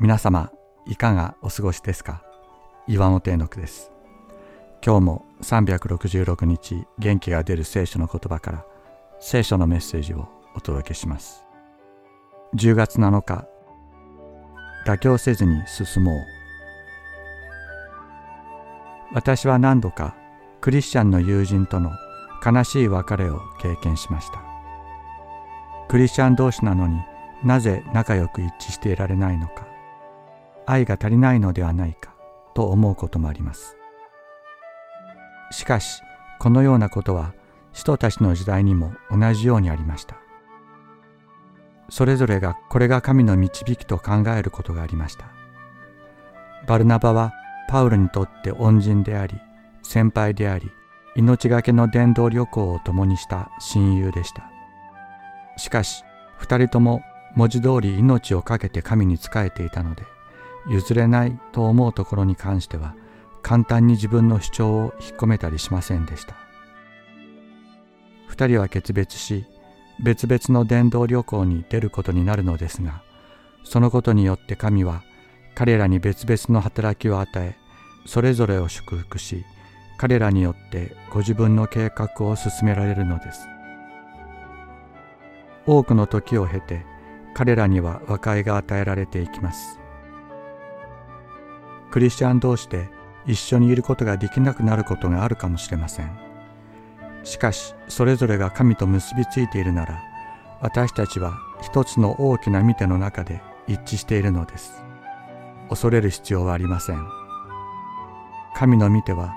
皆様いかがお過ごしですか？岩本恵之です。今日も366日元気が出る聖書の言葉から聖書のメッセージをお届けします。10月7日妥協せずに進もう。私は何度かクリスチャンの友人との悲しい別れを経験しました。クリスチャン同士なのになぜ仲良く一致していられないのか。愛が足りないのではないかと思うこともあります。しかしこのようなことは人たちの時代にも同じようにありました。それぞれがこれが神の導きと考えることがありました。バルナバはパウロにとって恩人であり先輩であり命がけの伝道旅行を共にした親友でした。しかし二人とも文字通り命を懸けて神に仕えていたので譲れないと思うところに関しては簡単に自分の主張を引っ込めたりしませんでした。二人は決別し別々の伝道旅行に出ることになるのですがそのことによって神は彼らに別々の働きを与えそれぞれを祝福し彼らによってご自分の計画を進められるのです。多くの時を経て彼らには和解が与えられていきます。クリスチャン同士で一緒にいることができなくなることがあるかもしれません。しかしそれぞれが神と結びついているなら私たちは一つの大きな見ての中で一致しているのです。恐れる必要はありません。神の見ては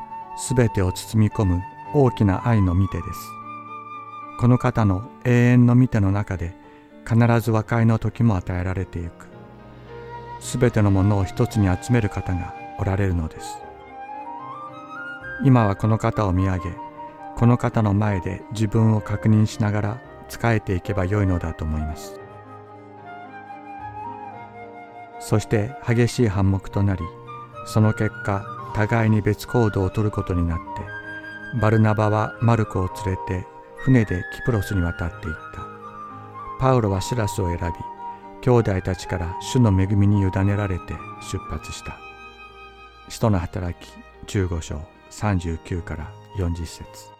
全てを包み込む大きな愛の見てです。この方の永遠の見ての中で必ず和解の時も与えられていく。すべてのものを一つに集める方がおられるのです。今はこの方を見上げこの方の前で自分を確認しながら仕えていけばよいのだと思います。そして激しい反目となりその結果互いに別行動をとることになってバルナバはマルコを連れて船でキプロスに渡っていった。パウロはシラスを選び兄弟たちから主の恵みに委ねられて出発した。使徒の働き15章39から40節